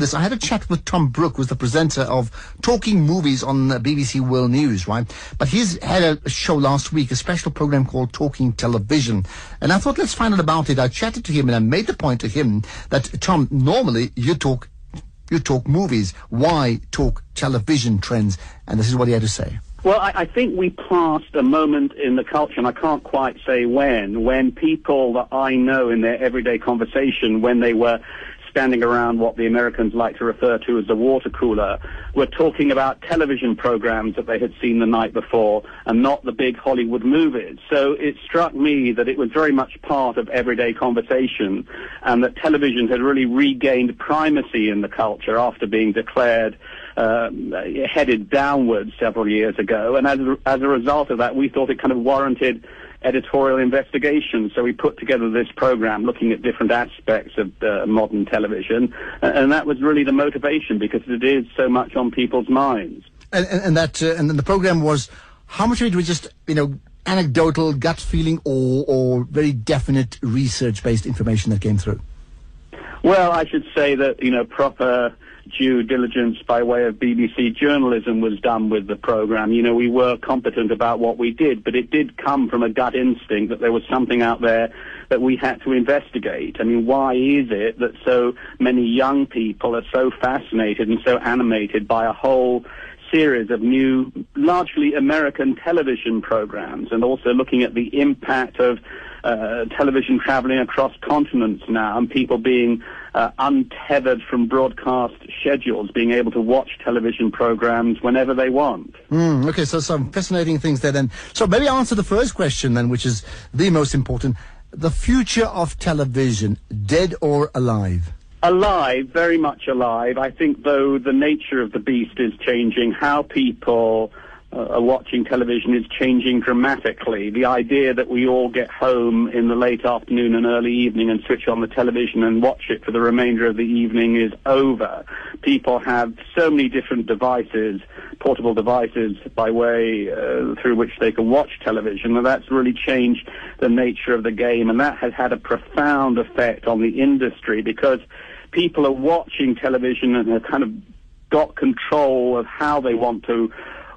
this. I had a chat with Tom Brook, who's the presenter of Talking Movies on BBC World News, right? But he's had a show last week, a special program called Talking Television. And I thought, let's find out about it. I chatted to him and I made the point to him that, Tom, normally you talk you talk movies. Why talk television trends? And this is what he had to say. Well, I, I, think we passed a moment in the culture, and I can't quite say when, when people that I know in their everyday conversation, when they were standing around what the Americans like to refer to as the water cooler, were talking about television programs that they had seen the night before and not the big Hollywood movies. So it struck me that it was very much part of everyday conversation and that television had really regained primacy in the culture after being declared uh, headed downwards several years ago. And as as a result of that, we thought it kind of warranted editorial investigation. So we put together this program looking at different aspects of uh, modern television, and that was really the motivation because it is so much on people's minds. And, and, and that uh, and then the program was how much of it was just you know anecdotal, gut feeling, or or very definite research based information that came through. Well, I should say that you know proper due diligence by way of BBC journalism was done with the program. You know, we were competent about what we did, but it did come from a gut instinct that there was something out there that we had to investigate. I mean, why is it that so many young people are so fascinated and so animated by a whole series of new, largely American television programs, and also looking at the impact of uh, television traveling across continents now, and people being uh, untethered from broadcast schedules, being able to watch television programs whenever they want. Mm, okay, so some fascinating things there then. So maybe answer the first question then, which is the most important. The future of television, dead or alive? Alive, very much alive. I think, though, the nature of the beast is changing. How people uh, watching television is changing dramatically. The idea that we all get home in the late afternoon and early evening and switch on the television and watch it for the remainder of the evening is over. People have so many different devices, portable devices by way uh, through which they can watch television, and that's really changed the nature of the game, and that has had a profound effect on the industry because people are watching television and have kind of got control of how they want to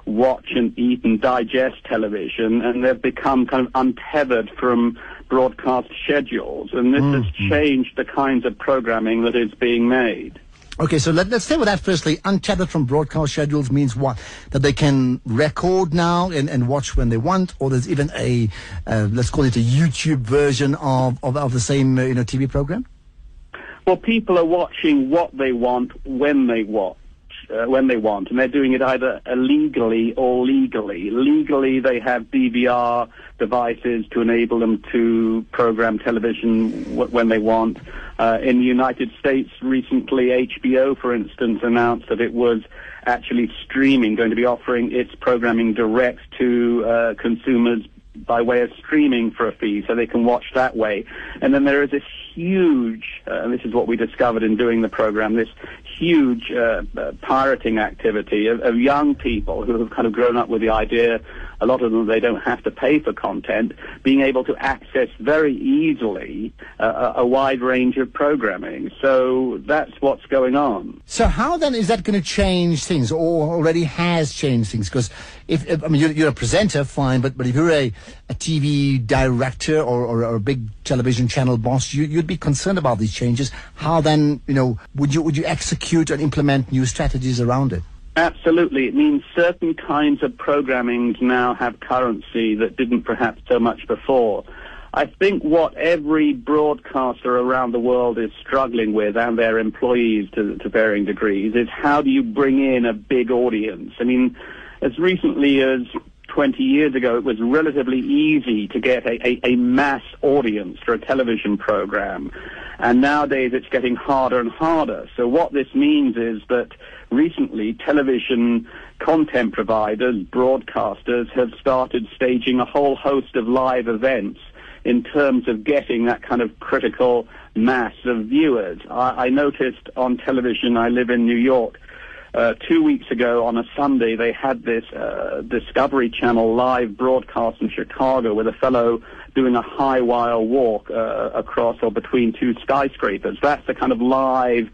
watch and eat and digest television, and they've become kind of untethered from broadcast schedules, and this mm-hmm. has changed the kinds of programming that is being made. Okay, so let, us stay with that firstly. Untethered from broadcast schedules means what? That they can record now and, and watch when they want, or there's even a, uh, let's call it a YouTube version of, of, of the same uh, you know, TV program? Well, people are watching what they want when they want uh, when they want, and they're doing it either illegally or legally. Legally, they have DVR devices to enable them to program television w- when they want. Uh, in the United States, recently, HBO, for instance, announced that it was actually streaming, going to be offering its programming direct to uh, consumers by way of streaming for a fee, so they can watch that way. And then there is this huge, uh, this is what we discovered in doing the program, this huge uh, uh, pirating activity of, of, young people who have kind of grown up with the idea, a lot of them, they don't have to pay for content, being able to access very easily uh, a, wide range of programming. So that's what's going on. So how then is that going to change things, or already has changed things? Because if, if, I mean you're, you're, a presenter, fine, but but if you're a, a TV director or, or, or a big television channel boss, you, you'd be concerned about these changes. How then, you know, would you would you execute and implement new strategies around it? Absolutely. It means certain kinds of programming now have currency that didn't perhaps so much before. I think what every broadcaster around the world is struggling with, and their employees to, to varying degrees, is how do you bring in a big audience? I mean, as recently as 20 years ago, it was relatively easy to get a, a, a, mass audience for a television program. And nowadays it's getting harder and harder. So what this means is that recently television content providers, broadcasters have started staging a whole host of live events in terms of getting that kind of critical mass of viewers. I, I noticed on television, I live in New York, uh, two weeks ago on a Sunday, they had this uh, Discovery Channel live broadcast in Chicago with a fellow doing a high wire walk uh, across or between two skyscrapers. That's the kind of live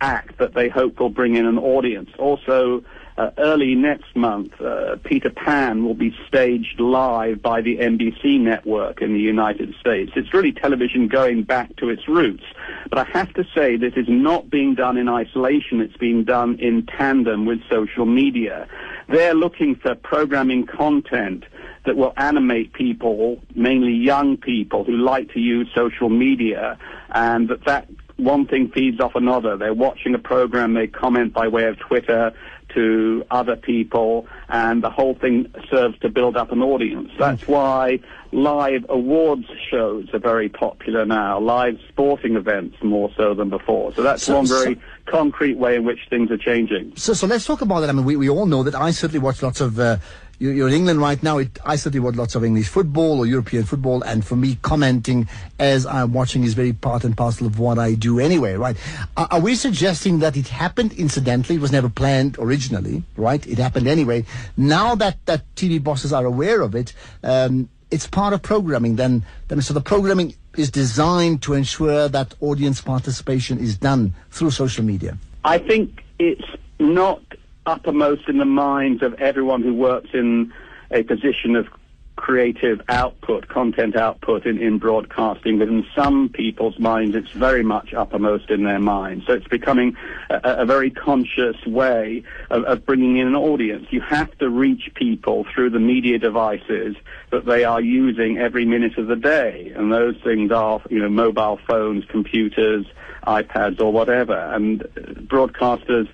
act that they hope will bring in an audience. Also, uh, early next month, uh, Peter Pan will be staged live by the NBC network in the United States. It's really television going back to its roots. But I have to say this is not being done in isolation. It's being done in tandem with social media. They're looking for programming content that will animate people, mainly young people who like to use social media, and that that one thing feeds off another. They're watching a program, they comment by way of Twitter to other people, and the whole thing serves to build up an audience. That's why live awards shows are very popular now, live sporting events more so than before. So that's so, one very so, concrete way in which things are changing. So, so let's talk about that. I mean, we, we all know that I certainly watch lots of uh, you're in England right now. It, I certainly watch lots of English football or European football, and for me, commenting as I'm watching is very part and parcel of what I do anyway, right? Are, are we suggesting that it happened incidentally? It was never planned originally, right? It happened anyway. Now that, that TV bosses are aware of it, um, it's part of programming. Then, then so the programming is designed to ensure that audience participation is done through social media. I think it's not uppermost in the minds of everyone who works in a position of creative output, content output in, in broadcasting, but in some people's minds it's very much uppermost in their minds. So it's becoming a, a very conscious way of, of, bringing in an audience. You have to reach people through the media devices that they are using every minute of the day. And those things are, you know, mobile phones, computers, iPads or whatever. And broadcasters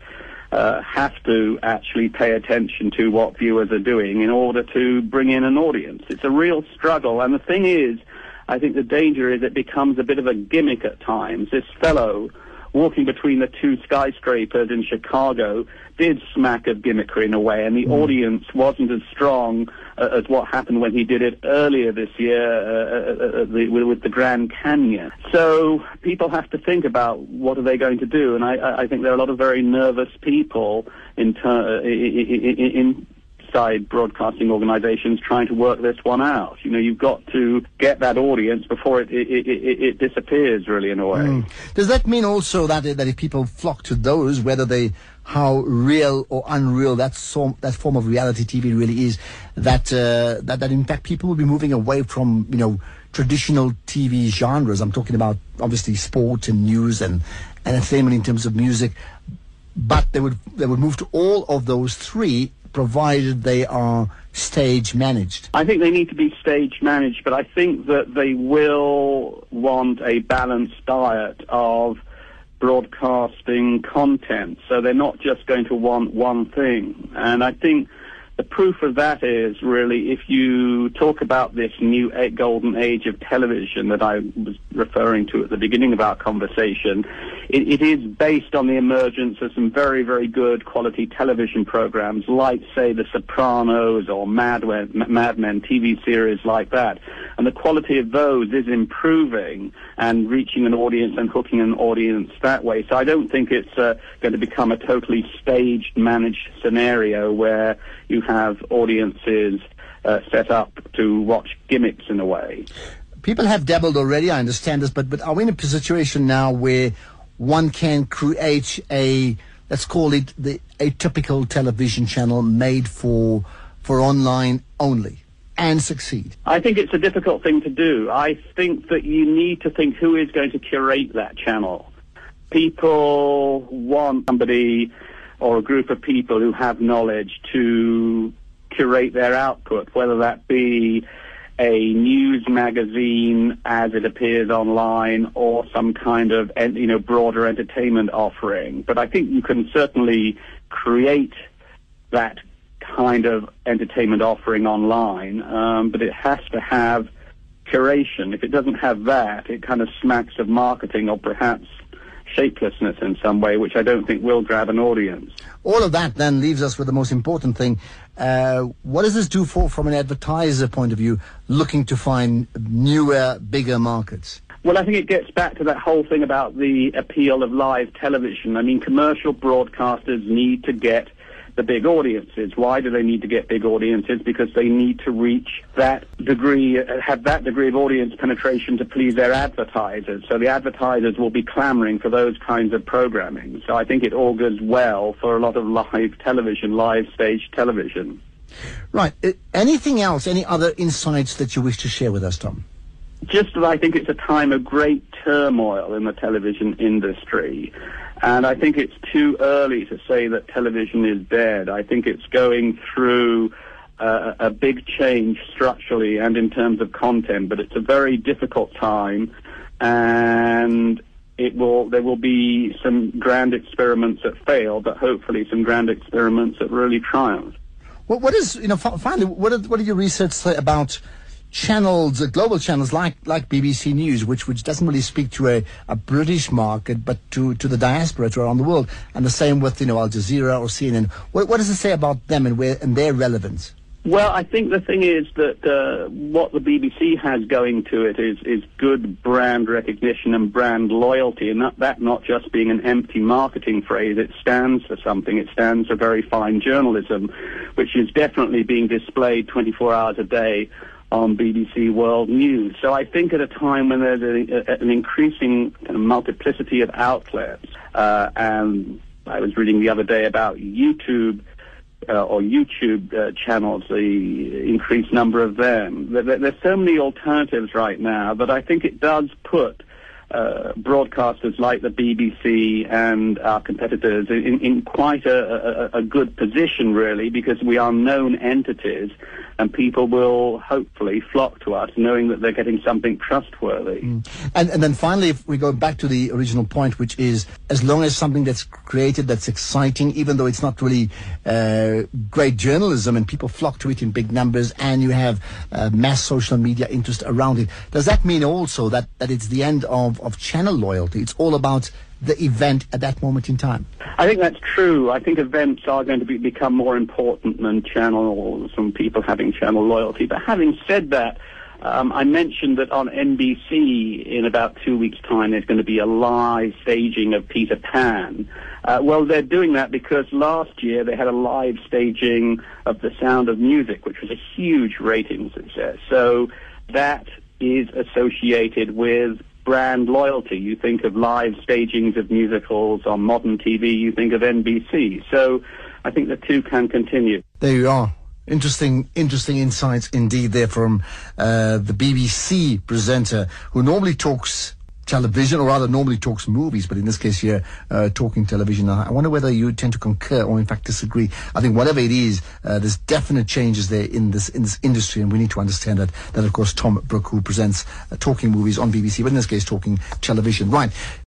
uh, have to actually pay attention to what viewers are doing in order to bring in an audience. It's a real struggle. And the thing is, I think the danger is it becomes a bit of a gimmick at times. This fellow walking between the two skyscrapers in Chicago did smack of gimmickry in a way, and the mm. audience wasn't as strong uh, as what happened when he did it earlier this year uh, uh, uh the, with the Grand Canyon. So people have to think about what are they going to do, and I, I think there are a lot of very nervous people in, ter- in, in inside broadcasting organizations trying to work this one out. You know, you've got to get that audience before it, it, it, it disappears, really, in a way. Mm. Does that mean also that, that if people flock to those, whether they how real or unreal that, so, that form of reality TV really is, that, uh, that, that in fact people will be moving away from, you know, traditional TV genres. I'm talking about obviously sport and news and entertainment in terms of music, but they would they would move to all of those three provided they are stage managed? I think they need to be stage managed, but I think that they will want a balanced diet of broadcasting content. So they're not just going to want one thing. And I think the proof of that is really if you talk about this new golden age of television that I was referring to at the beginning of our conversation, it, it is based on the emergence of some very, very good quality television programs like, say, The Sopranos or Mad Mad Men TV series like that. And the quality of those is improving and reaching an audience and hooking an audience that way. So I don't think it's uh, going to become a totally staged, managed scenario where you have audiences uh, set up to watch gimmicks in a way. People have dabbled already, I understand this, but, but are we in a situation now where one can create a, let's call it the atypical television channel made for, for online only? And succeed? I think it's a difficult thing to do. I think that you need to think who is going to curate that channel. People want somebody or a group of people who have knowledge to curate their output, whether that be a news magazine as it appears online or some kind of you know broader entertainment offering. But I think you can certainly create that kind of entertainment offering online, um, but it has to have curation. If it doesn't have that, it kind of smacks of marketing or perhaps shapelessness in some way, which I don't think will grab an audience. All of that then leaves us with the most important thing. Uh, what does this do for, from an advertiser point of view, looking to find newer, bigger markets? Well, I think it gets back to that whole thing about the appeal of live television. I mean, commercial broadcasters need to get the big audiences. Why do they need to get big audiences? Because they need to reach that degree, uh, have that degree of audience penetration to please their advertisers. So the advertisers will be clamoring for those kinds of programming. So I think it augurs well for a lot of live television, live stage television. Right. Uh, anything else? Any other insights that you wish to share with us, Tom? Just that I think it's a time of great turmoil in the television industry. And I think it's too early to say that television is dead. I think it's going through uh, a big change structurally and in terms of content, but it's a very difficult time, and it will there will be some grand experiments that fail, but hopefully some grand experiments that really triumph. What, what is you know finally what are, what did your research say about channels, uh, global channels like, like BBC News, which, which doesn't really speak to a, a British market, but to, to the diaspora around the world. And the same with, you know, Al Jazeera or CNN. What, what does it say about them and, where, and their relevance? Well, I think the thing is that uh, what the BBC has going to it is, is good brand recognition and brand loyalty, and not, that not just being an empty marketing phrase. It stands for something. It stands for very fine journalism, which is definitely being displayed 24 hours a day on BBC World News. So I think at a time when there's a, a, an increasing kind of multiplicity of outlets, uh, and I was reading the other day about YouTube uh, or YouTube uh, channels, the increased number of them. There, there's so many alternatives right now that I think it does put uh, broadcasters like the BBC and our competitors in, in quite a, a, a, good position, really, because we are known entities and people will hopefully flock to us knowing that they're getting something trustworthy. Mm. And, and then finally, if we go back to the original point, which is as long as something that's created that's exciting, even though it's not really uh, great journalism and people flock to it in big numbers and you have uh, mass social media interest around it, does that mean also that, that it's the end of, of channel loyalty? It's all about the event at that moment in time? I think that's true. I think events are going to be, become more important than channels and people having channel loyalty. But having said that, um, I mentioned that on NBC in about two weeks' time there's going to be a live staging of Peter Pan. Uh, well, they're doing that because last year they had a live staging of The Sound of Music, which was a huge rating success. So that is associated with brand loyalty. You think of live stagings of musicals on modern TV, you think of NBC. So I think the two can continue. There you are. Interesting, interesting insights indeed there from uh, the BBC presenter who normally talks television, or rather normally talks movies, but in this case here, uh, talking television. I wonder whether you tend to concur or in fact disagree. I think whatever it is, uh, there's definite changes there in this in this industry, and we need to understand that. That of course Tom Brook, who presents uh, talking movies on BBC, but in this case talking television. Right.